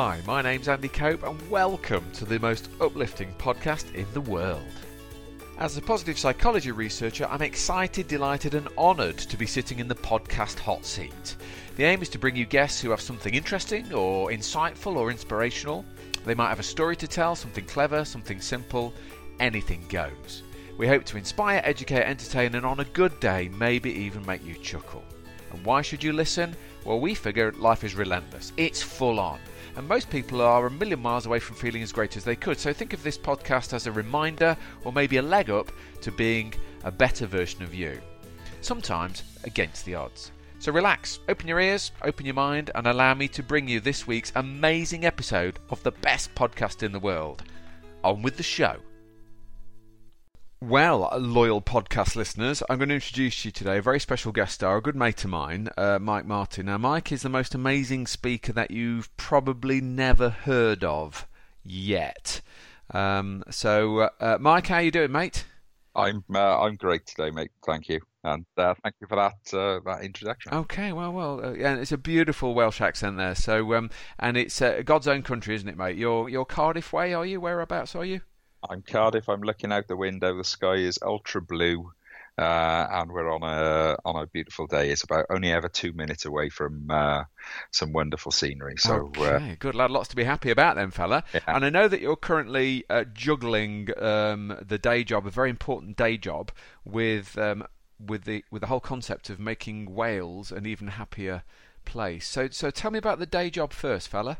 Hi, my name's Andy Cope, and welcome to the most uplifting podcast in the world. As a positive psychology researcher, I'm excited, delighted, and honoured to be sitting in the podcast hot seat. The aim is to bring you guests who have something interesting, or insightful, or inspirational. They might have a story to tell, something clever, something simple, anything goes. We hope to inspire, educate, entertain, and on a good day, maybe even make you chuckle. And why should you listen? Well, we figure life is relentless, it's full on. And most people are a million miles away from feeling as great as they could. So think of this podcast as a reminder or maybe a leg up to being a better version of you. Sometimes against the odds. So relax, open your ears, open your mind, and allow me to bring you this week's amazing episode of the best podcast in the world. On with the show. Well, loyal podcast listeners, I'm going to introduce you today a very special guest star, a good mate of mine, uh, Mike Martin. Now, Mike is the most amazing speaker that you've probably never heard of yet. Um, so, uh, uh, Mike, how are you doing, mate? I'm uh, I'm great today, mate. Thank you, and uh, thank you for that uh, that introduction. Okay, well, well, uh, yeah, it's a beautiful Welsh accent there. So, um, and it's uh, God's own country, isn't it, mate? You're you're Cardiff way, are you? Whereabouts are you? I'm Cardiff. I'm looking out the window. The sky is ultra blue, uh, and we're on a on a beautiful day. It's about only ever two minutes away from uh, some wonderful scenery. So, uh, good lad. Lots to be happy about, then, fella. Yeah. And I know that you're currently uh, juggling um, the day job, a very important day job, with um, with the with the whole concept of making Wales an even happier place. So, so tell me about the day job first, fella.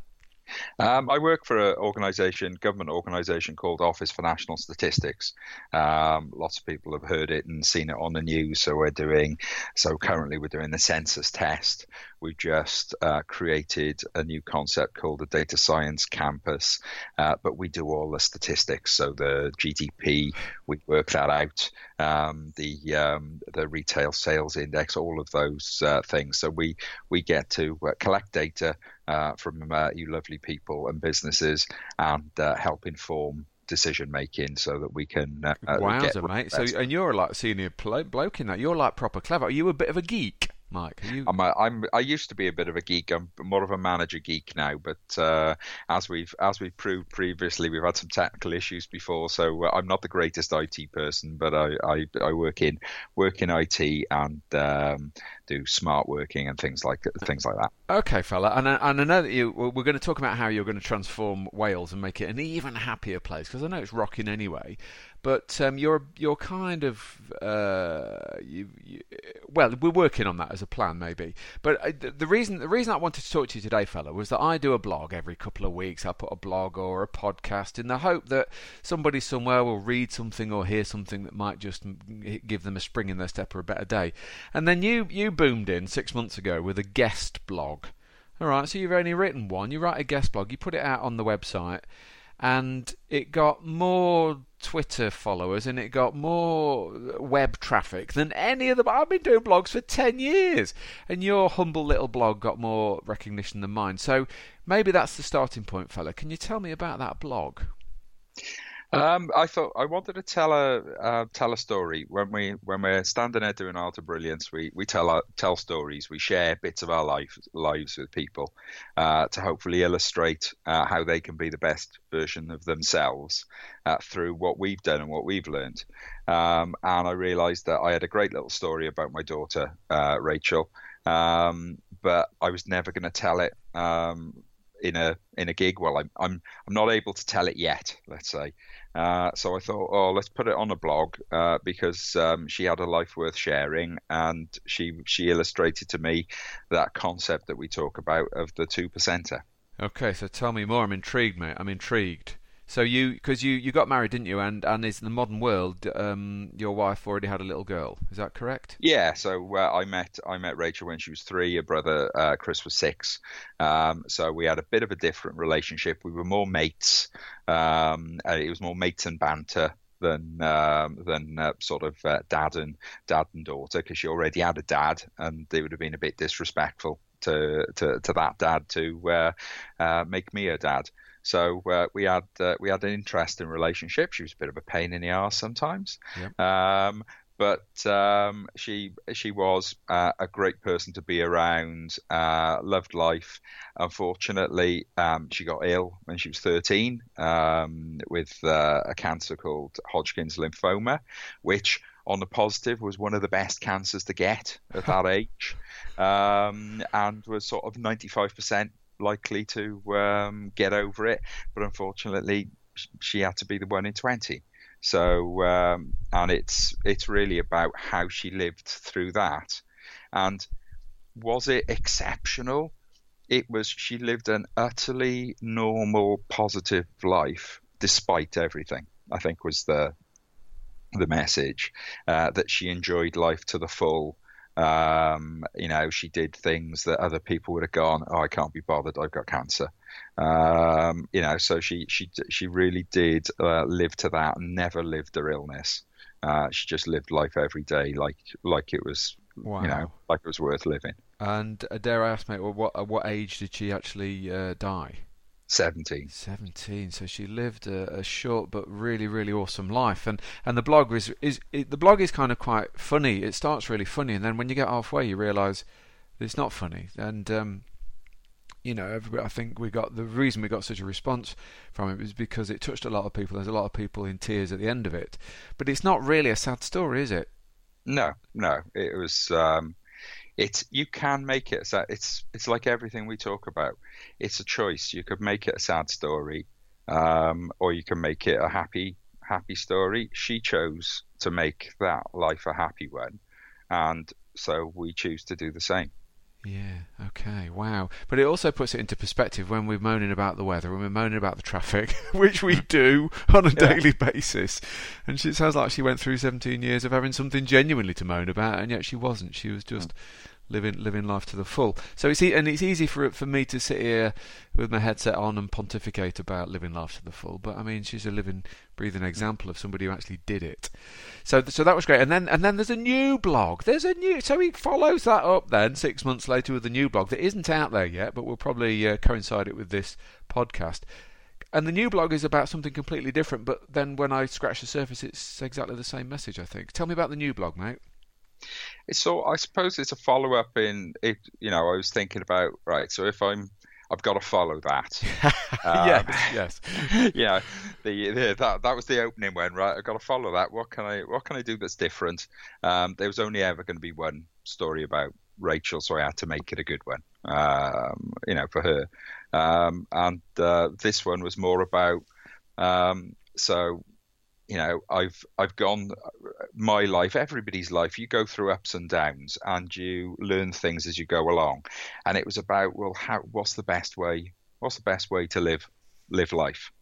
Um, I work for an organisation, government organisation called Office for National Statistics. Um, lots of people have heard it and seen it on the news. So we're doing, so currently we're doing the census test. We've just uh, created a new concept called the Data Science Campus, uh, but we do all the statistics. So the GDP, we work that out. Um, the um, the retail sales index, all of those uh, things. So we we get to uh, collect data uh, from uh, you lovely people and businesses and uh, help inform decision making so that we can uh, get Wowzer, mate. So, and you're like senior plo- bloke in that. You're like proper clever. Are you a bit of a geek, Mike? You? I'm, a, I'm I used to be a bit of a geek. I'm more of a manager geek now, but uh, as we've as we've proved previously, we've had some technical issues before. So uh, I'm not the greatest IT person, but I, I, I work in work in IT and um, do smart working and things like things like that. Okay, fella, and I, and I know that you. We're going to talk about how you're going to transform Wales and make it an even happier place because I know it's rocking anyway. But um, you're you're kind of uh, you, you, well, we're working on that as a plan, maybe. But I, the, the reason the reason I wanted to talk to you today, fella, was that I do a blog every couple of weeks. I put a blog or a podcast in the hope that somebody somewhere will read something or hear something that might just give them a spring in their step or a better day. And then you you boomed in six months ago with a guest blog. All right, so you've only written one. You write a guest blog, you put it out on the website, and it got more Twitter followers and it got more web traffic than any of them. I've been doing blogs for 10 years, and your humble little blog got more recognition than mine. So maybe that's the starting point, fella. Can you tell me about that blog? Um, I thought I wanted to tell a uh, tell a story when we when we're standing there doing art of brilliance. We we tell our, tell stories. We share bits of our life lives with people uh, to hopefully illustrate uh, how they can be the best version of themselves uh, through what we've done and what we've learned. Um, and I realised that I had a great little story about my daughter uh, Rachel, um, but I was never going to tell it. Um, in a in a gig, well, I'm I'm I'm not able to tell it yet. Let's say, uh, so I thought, oh, let's put it on a blog uh, because um, she had a life worth sharing, and she she illustrated to me that concept that we talk about of the two percenter. Okay, so tell me more. I'm intrigued, mate. I'm intrigued. So you, because you, you got married, didn't you? And and is in the modern world, um, your wife already had a little girl. Is that correct? Yeah, so uh, I met I met Rachel when she was three. Her brother uh, Chris was six. Um, so we had a bit of a different relationship. We were more mates. Um, it was more mates and banter than um, than uh, sort of uh, dad and dad and daughter because she already had a dad, and it would have been a bit disrespectful to to, to that dad to uh, uh, make me a dad. So uh, we had uh, we had an interesting relationship. She was a bit of a pain in the arse sometimes, Yep. um, but um, she she was uh, a great person to be around. Uh, loved life. Unfortunately, um, she got ill when she was 13 um, with uh, a cancer called Hodgkin's lymphoma, which on the positive was one of the best cancers to get at that age, um, and was sort of 95% likely to um, get over it. But unfortunately, she had to be the one in 20. So, um, and it's it's really about how she lived through that, and was it exceptional? It was. She lived an utterly normal, positive life despite everything. I think was the the message uh, that she enjoyed life to the full. Um, you know, she did things that other people would have gone, "Oh, I can't be bothered. I've got cancer." Um, you know, so she she she really did uh, live to that and never lived her illness. Uh, she just lived life every day like like it was wow. you know like it was worth living. And uh, dare I ask, mate, what at what age did she actually uh, die? 17. 17. So she lived a, a, short but really, really awesome life. And and the blog is is it, the blog is kind of quite funny. It starts really funny, and then when you get halfway, you realise it's not funny. And um, you know, everybody, I think we got the reason we got such a response from it was because it touched a lot of people. There's a lot of people in tears at the end of it, but it's not really a sad story, is it? No, no. It was. Um, it's you can make it. It's it's like everything we talk about. It's a choice. You could make it a sad story, um, or you can make it a happy happy story. She chose to make that life a happy one, and so we choose to do the same. Yeah, okay, wow. But it also puts it into perspective when we're moaning about the weather, when we're moaning about the traffic, which we do on a yeah. daily basis. And she sounds like she went through 17 years of having something genuinely to moan about, and yet she wasn't. She was hmm. just living living life to the full. So it's e- and it's easy for for me to sit here with my headset on and pontificate about living life to the full. But I mean, she's a living, breathing example of somebody who actually did it. So so that was great. And then and then there's a new blog. There's a new. So he follows that up then six months later with a new blog that isn't out there yet, but will probably uh, coincide it with this podcast. And the new blog is about something completely different. But then when I scratch the surface, it's exactly the same message. I think. Tell me about the new blog, mate. So I suppose it's a follow up in it. You know, I was thinking about right. So if I'm I've got to follow that. um, yes, yes. yeah, the, the, that that was the opening one, right? I've got to follow that. What can I what can I do that's different? Um, there was only ever going to be one story about Rachel, so I had to make it a good one. Um, you know, for her. Um, and uh, this one was more about um, so you know i've i've gone my life everybody's life you go through ups and downs and you learn things as you go along. And it was about well how what's the best way what's the best way to live live life?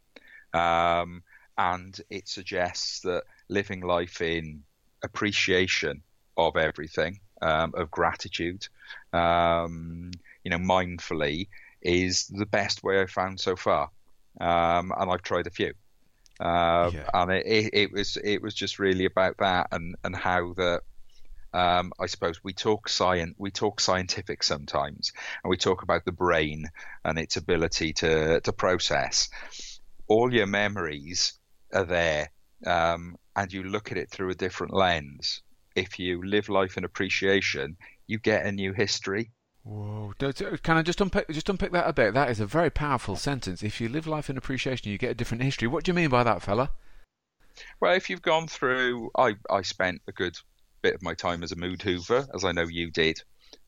Um, and it suggests that living life in appreciation of everything um, of gratitude um, you know mindfully is the best way i've found so far. Um, and i've tried a few um, yeah. and it, it, it, was it was just really about that and and how that um, I suppose we talk science we talk scientific sometimes and we talk about the brain and its ability to to process. All your memories are there um, and you look at it through a different lens. If you live life in appreciation you get a new history Whoa! Can I just unpick just unpick that a bit? That is a very powerful sentence. If you live life in appreciation, you get a different history. What do you mean by that, fella? Well, if you've gone through, I I spent a good bit of my time as a mood hoover, as I know you did.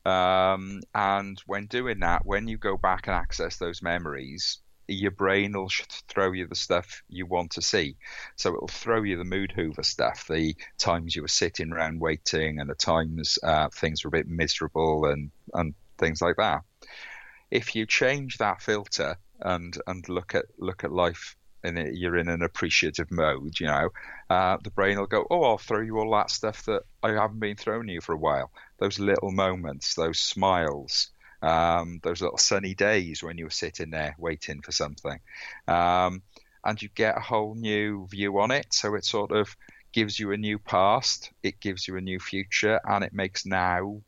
Um, and when doing that, when you go back and access those memories, your brain will throw you the stuff you want to see. So it'll throw you the mood hoover stuff, the times you were sitting around waiting, and the times uh, things were a bit miserable, and and things like that. If you change that filter and and look at look at life and you're in an appreciative mode, you know, uh, the brain will go, oh, I'll throw you all that stuff that I haven't been throwing you for a while. Those little moments, those smiles, um, those little sunny days when you were sitting there waiting for something, um, and you get a whole new view on it. So it sort of gives you a new past, it gives you a new future, and it makes now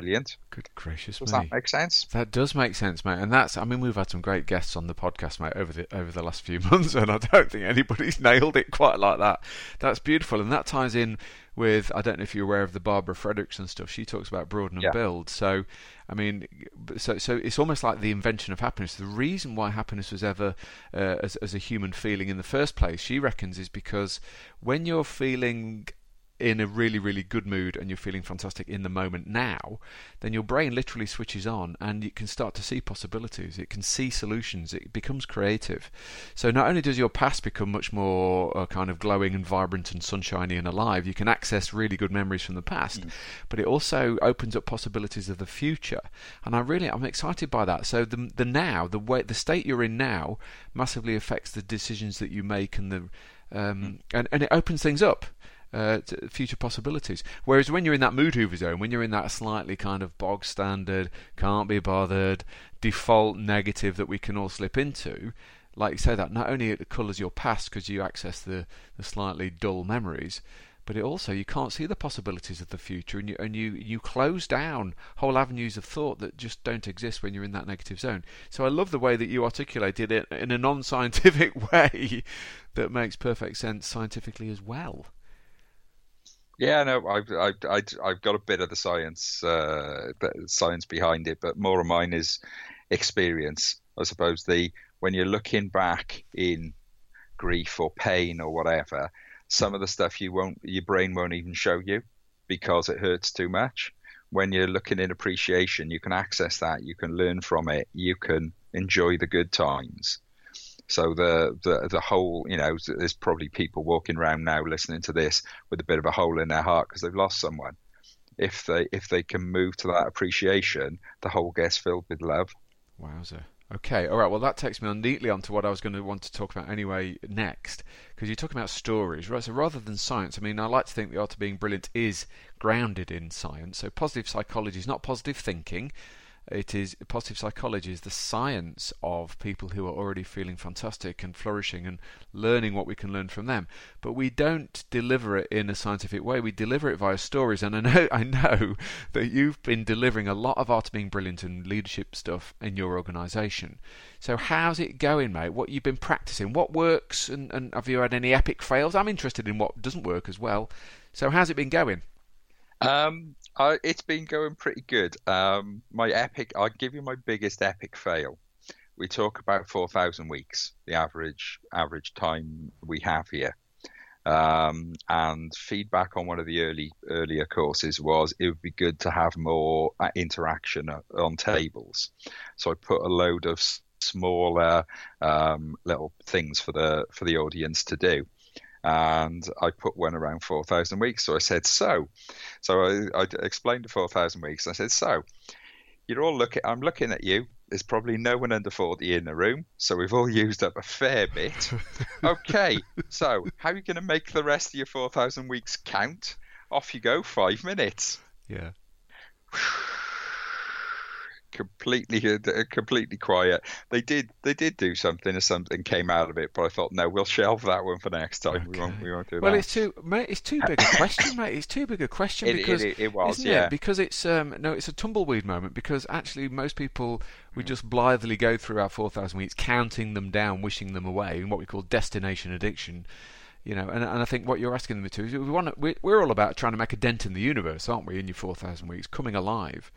brilliant. Good gracious Does me. that make sense? That does make sense, mate. And that's, I mean, we've had some great guests on the podcast, mate, over the over the last few months, and I don't think anybody's nailed it quite like that. That's beautiful, and that ties in with I don't know if you're aware of the Barbara Fredrickson stuff. She talks about broaden and Yeah. build. So, I mean, so so it's almost like the invention of happiness. The reason why happiness was ever uh, as as a human feeling in the first place, she reckons, is because when you're feeling in a really, really good mood and you're feeling fantastic in the moment now, then your brain literally switches on and you can start to see possibilities. It can see solutions. It becomes creative. So not only does your past become much more uh, kind of glowing and vibrant and sunshiny and alive, you can access really good memories from the past, but it also opens up possibilities of the future. And I really, I'm excited by that. So the the now, the way, the state you're in now, massively affects the decisions that you make and the um, and, and it opens things up uh, future possibilities. Whereas when you're in that mood hoover zone, when you're in that slightly kind of bog standard, can't be bothered, default negative that we can all slip into, like you say that, not only it colours your past because you access the, the slightly dull memories, but it also you can't see the possibilities of the future and you and you, you close down whole avenues of thought that just don't exist when you're in that negative zone. So I love the way that you articulated it in a non scientific way that makes perfect sense scientifically as well. Yeah, no, I've, I've, I've I've got a bit of the science, uh, science behind it, but more of mine is experience. I suppose the when you're looking back in grief or pain or whatever, some of the stuff you won't, your brain won't even show you because it hurts too much. When you're looking in appreciation, you can access that, you can learn from it, you can enjoy the good times. So the, the the whole, you know, there's probably people walking around now listening to this with a bit of a hole in their heart because they've lost someone. If they if they can move to that appreciation, the whole gets filled with love. Wowzer. Okay, all right. Well, that takes me on neatly onto what I was going to want to talk about anyway next, because you're talking about stories, right? So rather than science, I mean, I like to think the art of being brilliant is grounded in science. So positive psychology is not positive thinking. It is positive psychology is the science of people who are already feeling fantastic and flourishing and learning what we can learn from them. But we don't deliver it in a scientific way. We deliver it via stories. And I know I know that you've been delivering a lot of art of being brilliant and leadership stuff in your organisation. So how's it going, mate? What you've been practicing? What works? And, and have you had any epic fails? I'm interested in what doesn't work as well. So how's it been going? Um, It's been going pretty good. Um, my epic, I'll give you my biggest epic fail. We talk about 4,000 weeks, the average average time we have here. Um, and feedback on one of the early earlier courses was it would be good to have more uh, interaction uh, on tables. So I put a load of smaller um, little things for the for the audience to do and I put one around 4,000 weeks. So I said, so. So I, I explained the 4,000 weeks. I said, so you're all looking, I'm looking at you. There's probably no one under 40 in the room. So we've all used up a fair bit. okay. So how are you going to make the rest of your 4,000 weeks count? Off you go, five minutes. Yeah. Completely uh, completely quiet. They did they did do something, and something came out of it. But I thought, no, we'll shelve that one for next time. We won't we won't do Well, that. Well, it's too, mate. It's too big a question, mate. It's too big a question It- it- because it- it was, isn't yeah. it? Because it's um no, it's a tumbleweed moment. Because actually, most people we just blithely go through our four thousand weeks, counting them down, wishing them away, in what we call destination addiction. You know, and and I think what you're asking them to is we want to, we're, we're all about trying to make a dent in the universe, aren't we? In your four thousand weeks, coming alive,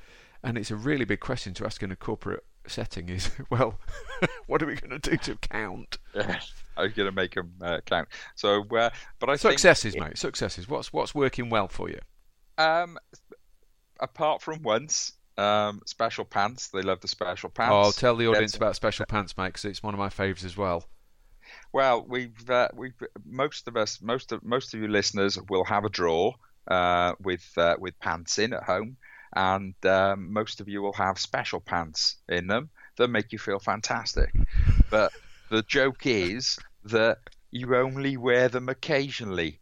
and it's a really big question to ask in a corporate setting. Is well, what are we going to do to count? Yeah, I was going to make them uh, count. So, uh, but I Successes, think, mate. Successes. What's what's working well for you? Um, apart from once, um, special pants. They love the special pants. Oh, tell the audience That's- about Special Pants, mate, because it's one of my favourites as well. Well, we've uh, we've most of us, most of most of you listeners will have a draw uh, with uh, with pants in at home, and um, most of you will have special pants in them that make you feel fantastic. But the joke is that you only wear them occasionally.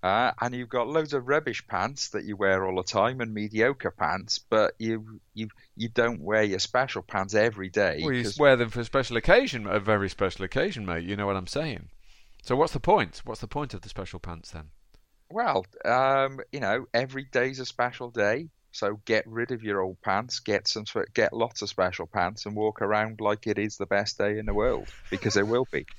Uh, and you've got loads of rubbish pants that you wear all the time and mediocre pants, but you you you don't wear your special pants every day. Well, you 'cause- wear them for a special occasion, a very special occasion, mate. You know what I'm saying. So what's the point? What's the point of the special pants then? Well, um, you know, every day's a special day. So get rid of your old pants, get some, get lots of special pants, and walk around like it is the best day in the world because it will be.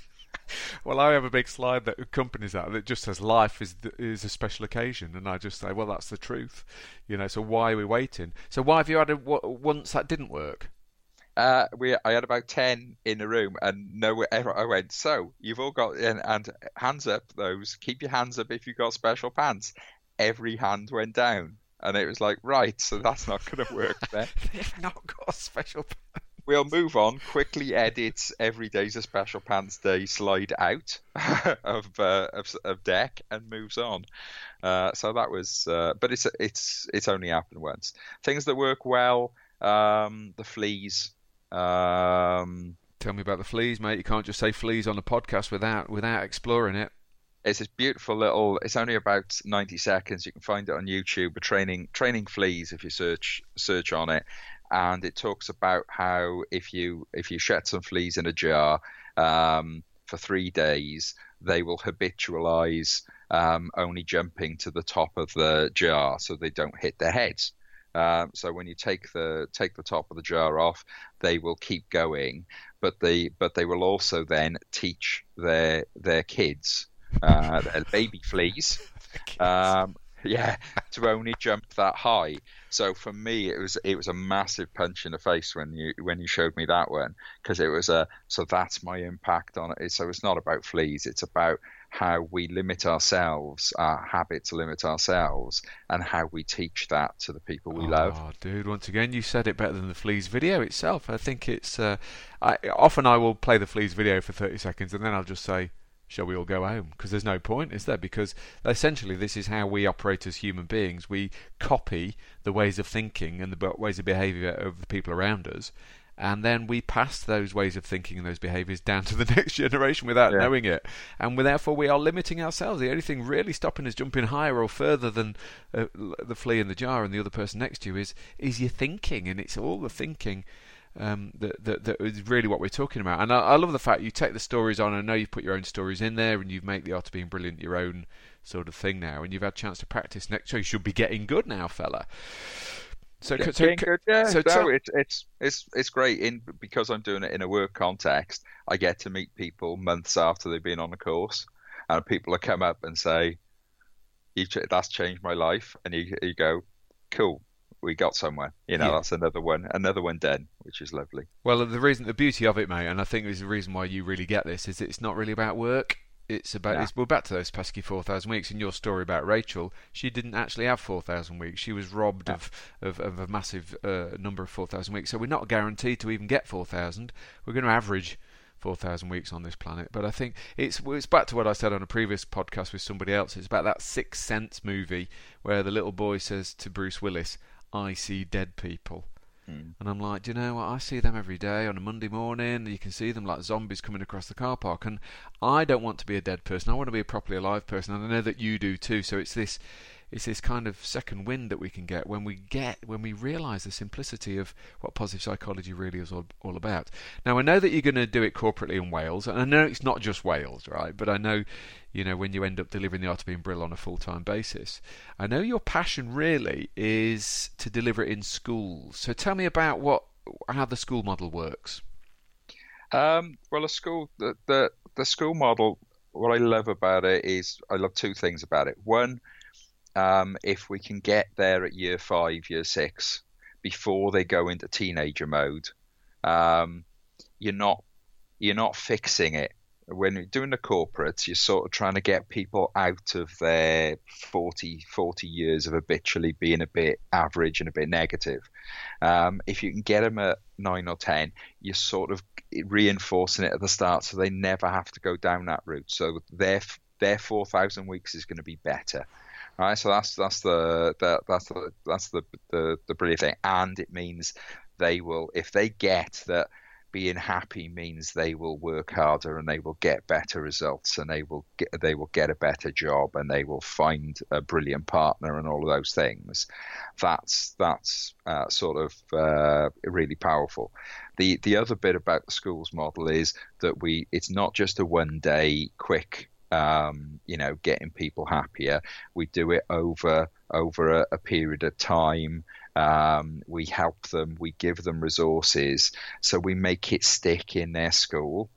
Well, I have a big slide that accompanies that that just says life is is a special occasion, and I just say, well, that's the truth, you know. So why are we waiting? So why have you had a, once that didn't work? Uh, we I had about ten in the room, and nowhere ever I went. So you've all got and, and hands up. Those keep your hands up if you've got special pants. Every hand went down, and it was like, right, so that's not going to work. Then they've not got special pants we'll move on. Quickly edit every day's a special pants day slide out of, uh, of, of deck and moves on. Uh, so that was, uh, but it's it's it's only happened once. Things that work well, um, the fleas. Um, Tell me about the fleas, mate. You can't just say fleas on a podcast without without exploring it. It's this beautiful little. It's only about ninety seconds. You can find it on YouTube. A training training fleas if you search search on it, and it talks about how if you if you shed some fleas in a jar um, for three days, they will habitualize um, only jumping to the top of the jar so they don't hit their heads. Um, so when you take the take the top of the jar off, they will keep going, but they but they will also then teach their their kids, uh, baby fleas, um, yeah, to only jump that high. So for me, it was it was a massive punch in the face when you when you showed me that one because it was a so that's my impact on it. So it's not about fleas; it's about how we limit ourselves, our habits limit ourselves, and how we teach that to the people we love. oh, love. dude, once again, you said it better than the fleas video itself. I think it's. Uh, I, often I will play the fleas video for thirty seconds, and then I'll just say, shall we all go home? Because there's no point, is there? Because essentially, this is how we operate as human beings. We copy the ways of thinking and the ways of behaviour of the people around us, and then we pass those ways of thinking and those behaviours down to the next generation without yeah. knowing it. And therefore, we are limiting ourselves. The only thing really stopping us jumping higher or further than uh, the flea in the jar and the other person next to you is is your thinking, and it's all the thinking um, that, that, that is really what we're talking about. And I, I, love the fact you take the stories on. I know you've put your own stories in there, and you make the art of being brilliant your own sort of thing now. And you've had a chance to practice next, so you should be getting good now, fella. So, so, so, good, yeah. So, so it's it's it's it's great in because I'm doing it in a work context. I get to meet people months after they've been on the course, and people will come up and say, "That's changed my life," and you you go, "Cool, we got somewhere. You know, yeah. that's another one, another one done, which is lovely. Well, the reason, the beauty of it, mate, and I think is the reason why you really get this is it's not really about work. It's about yeah. it's, we're back to those pesky four thousand weeks. In your story about Rachel, she didn't actually have four thousand weeks. She was robbed yeah. of, of, of a massive uh, number of four thousand weeks. So we're not guaranteed to even get four thousand. We're going to average 4,000 weeks on this planet. But I think it's it's back to what I said on a previous podcast with somebody else. It's about that Sixth Sense movie where the little boy says to Bruce Willis, I see dead people. Mm. And I'm like, do you know what? I see them every day on a Monday morning. You can see them like zombies coming across the car park. And I don't want to be a dead person. I want to be a properly alive person. And I know that you do too. So it's this it's this kind of second wind that we can get when we get when we realize the simplicity of what positive psychology really is all, all about. Now I know that you're going to do it corporately in Wales, and I know it's not just Wales, right? But I know, you know, when you end up delivering the art of being Brill on a full-time basis, I know your passion really is to deliver it in schools. So tell me about what how the school model works. Um, well, a school the, the the school model. What I love about it is I love two things about it. One um, if we can get there at year five, year six, before they go into teenager mode, um, you're not you're not fixing it. When you're doing the corporates, you're sort of trying to get people out of their 40, 40 years of habitually being a bit average and a bit negative. Um, if you can get them at nine or 10, you're sort of reinforcing it at the start so they never have to go down that route. So their, their 4,000 weeks is going to be better. Right, so that's that's the, the that's the that's the, the the brilliant thing, and it means they will if they get that being happy means they will work harder and they will get better results and they will get they will get a better job and they will find a brilliant partner and all of those things. That's that's uh, sort of uh, really powerful. The the other bit about the schools model is that we it's not just a one day quick um, you know, getting people happier. We do it over over a, a period of time. Um, we help them, we give them resources, so we make it stick in their school.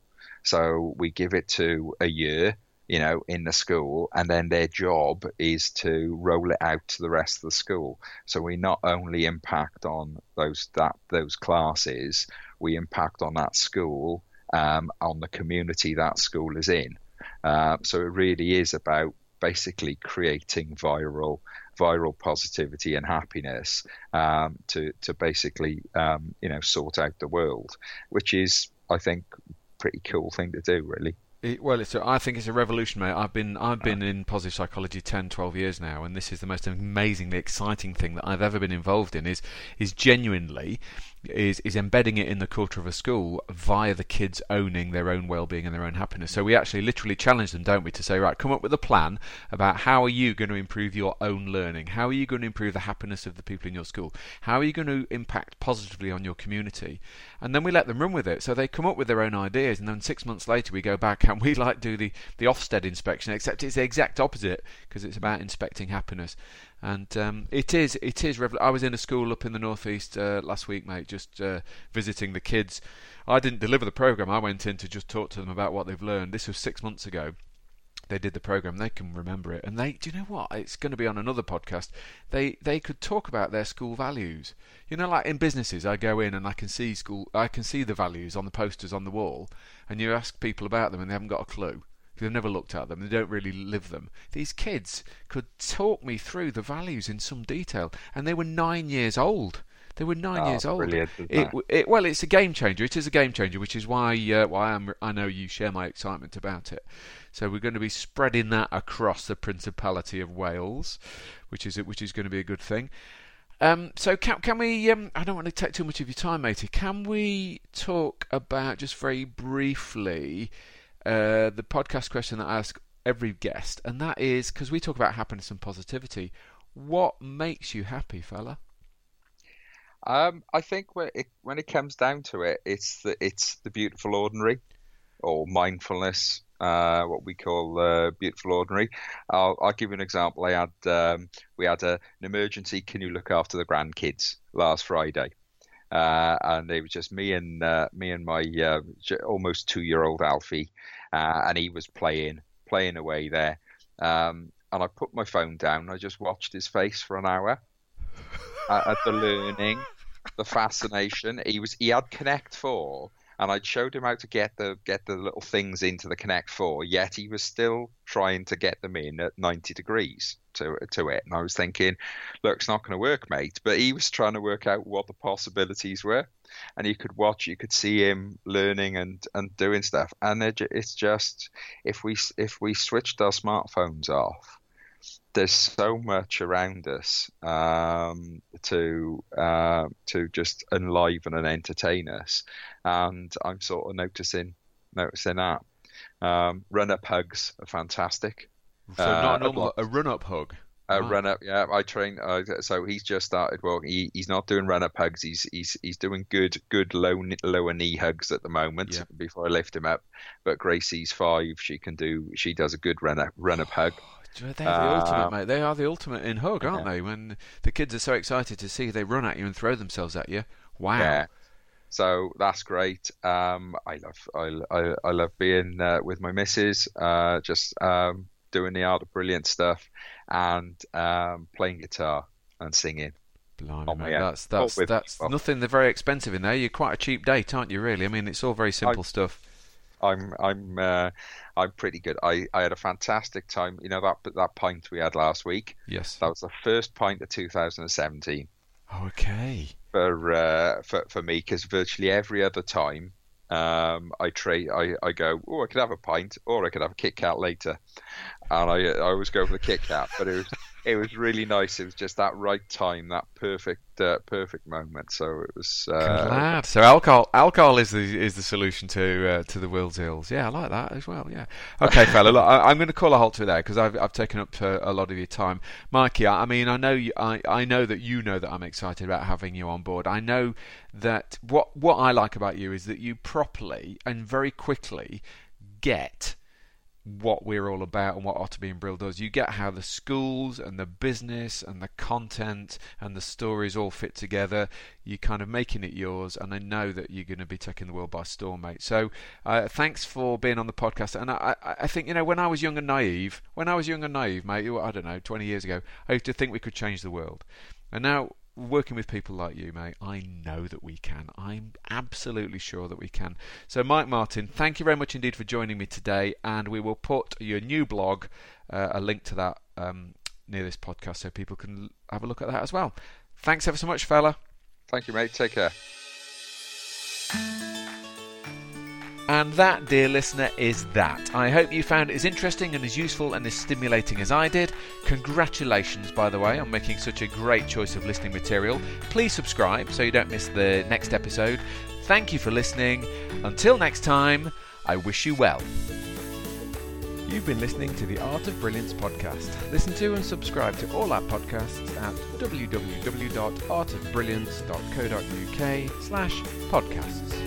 So we give it to a year, you know, in the school, and then their job is to roll it out to the rest of the school. So we not only impact on those that those classes, we impact on that school, um, on the community that school is in. Uh, so it really is about basically creating viral viral positivity and happiness um, to to basically um, you know sort out the world, which is I think pretty cool thing to do really. It, well, it's a, I think it's a revolution, mate. I've been I've been in positive psychology 10, 12 years now, and this is the most amazingly exciting thing that I've ever been involved in. Is is genuinely is is embedding it in the culture of a school via the kids owning their own well-being and their own happiness. So we actually literally challenge them, don't we, to say, right, come up with a plan about how are you going to improve your own learning? How are you going to improve the happiness of the people in your school? How are you going to impact positively on your community? And then we let them run with it. So they come up with their own ideas, and then six months later we go back and we like do the the Ofsted inspection, except it's the exact opposite because it's about inspecting happiness. And um, it is, it is. I was in a school up in the northeast uh, last week, mate, just uh, visiting the kids. I didn't deliver the program. I went in to just talk to them about what they've learned. This was six months ago. They did the program. They can remember it, and they. Do you know what? It's going to be on another podcast. They they could talk about their school values. You know, like in businesses, I go in and I can see school. I can see the values on the posters on the wall, and you ask people about them, and they haven't got a clue they've never looked at them, they don't really live them. These kids could talk me through the values in some detail, and they were nine years old. They were nine oh, years old. It, it, well, it's a game changer. It is a game changer, which is why uh, why I'm, I know you share my excitement about it. So we're going to be spreading that across the Principality of Wales, which is which is going to be a good thing. Um, so can can we? Um, I don't want to take too much of your time, matey. Can we talk about just very briefly? Uh, the podcast question that I ask every guest, and that is because we talk about happiness and positivity. What makes you happy, fella? Um, I think when it, when it comes down to it, it's the it's the beautiful ordinary, or mindfulness, uh, what we call uh, beautiful ordinary. I'll, I'll, give you an example. I had um, we had a, an emergency. Can you look after the grandkids last Friday? Uh, and it was just me and uh, me and my uh, almost two year old Alfie, uh, and he was playing playing away there. Um, and I put my phone down. I just watched his face for an hour at the learning, the fascination. He was he had Connect Four, and I'd showed him how to get the get the little things into the Connect Four. Yet he was still trying to get them in at ninety degrees to to it. And I was thinking, look, it's not going to work, mate. But he was trying to work out what the possibilities were, and you could watch, you could see him learning and and doing stuff. And it's just if we if we switched our smartphones off there's so much around us um, to uh, to just enliven and entertain us, and I'm sort of noticing noticing that. Um, run up hugs are fantastic. So not a uh, normal a run up hug. A run up, yeah. I train. Uh, so he's just started walking. He, he's not doing run up hugs. He's he's he's doing good good low lower knee hugs at the moment. Yeah. Before I lift him up, but Gracie's five. She can do. She does a good run up run up hug. They're the uh, ultimate, mate. They are the ultimate in hug, aren't yeah. they? When the kids are so excited to see they run at you and throw themselves at you. Wow. Yeah. So that's great. Um, I love I, I, I love being uh, with my missus, uh, just um, doing the art of brilliant stuff, and um, playing guitar and singing. Blimey, mate, that's that's that's nothing. They're very expensive in there. You're quite a cheap date, aren't you? Really? I mean, it's all very simple I, stuff. I'm I'm uh, I'm pretty good. I, I had a fantastic time. You know that that pint we had last week. Yes, that was the first pint of 2017. Okay. For uh, for for me, because virtually every other time, um, I trade. I, I go. Oh, I could have a pint, or I could have a Kit Kat later, and I I always go for the Kit Kat. But it was it was really nice. It was just that right time, that perfect, uh, perfect moment. So it was. Uh, Glad. So alcohol, alcohol is the is the solution to uh, to the world's ills. Yeah, I like that as well. Yeah. Okay, fella. Look, I, am going to call a halt to there because I've I've taken up uh, a lot of your time, Mikey. I, I mean, I know you, I I know that you know that I'm excited about having you on board. I know that what what I like about you is that you properly and very quickly get what we're all about and what art of being Brill does. You get how the schools and the business and the content and the stories all fit together. You're kind of making it yours, and I know that you're going to be taking the world by storm, mate. So uh, thanks for being on the podcast. And I, I think, you know, when I was young and naive, when I was young and naive, mate, I don't know, 20 years ago, I used to think we could change the world. And now working with people like you, mate, I know that we can. I'm absolutely sure that we can. So, Mike Martin, thank you very much indeed for joining me today, and we will put your new blog, uh, a link to that um, near this podcast, so people can have a look at that as well. Thanks ever so much, fella. Thank you, mate. Take care. And that, dear listener, is that. I hope you found it as interesting and as useful and as stimulating as I did. Congratulations, by the way, on making such a great choice of listening material. Please subscribe so you don't miss the next episode. Thank you for listening. Until next time, I wish you well. You've been listening to the Art of Brilliance podcast. Listen to and subscribe to all our podcasts at www.artofbrilliance.co.uk slash podcasts.